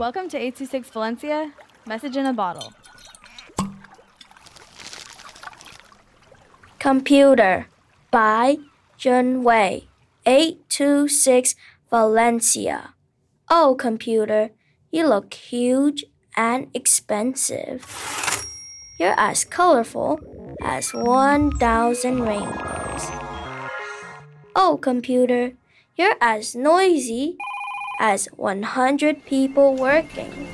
Welcome to 826 Valencia, message in a bottle. Computer by Jun Wei, 826 Valencia. Oh, computer, you look huge and expensive. You're as colorful as 1,000 rainbows. Oh, computer, you're as noisy as 100 people working.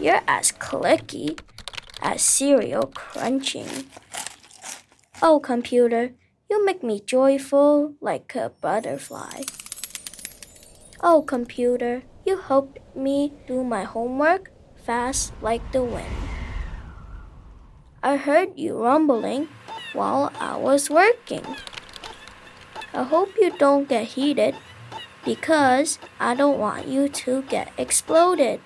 You're as clicky as cereal crunching. Oh, computer, you make me joyful like a butterfly. Oh, computer, you helped me do my homework fast like the wind. I heard you rumbling while I was working. I hope you don't get heated because I don't want you to get exploded.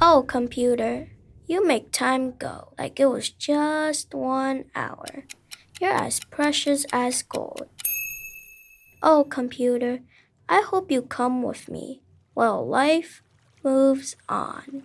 Oh, computer, you make time go like it was just one hour. You're as precious as gold. Oh, computer, I hope you come with me while life moves on.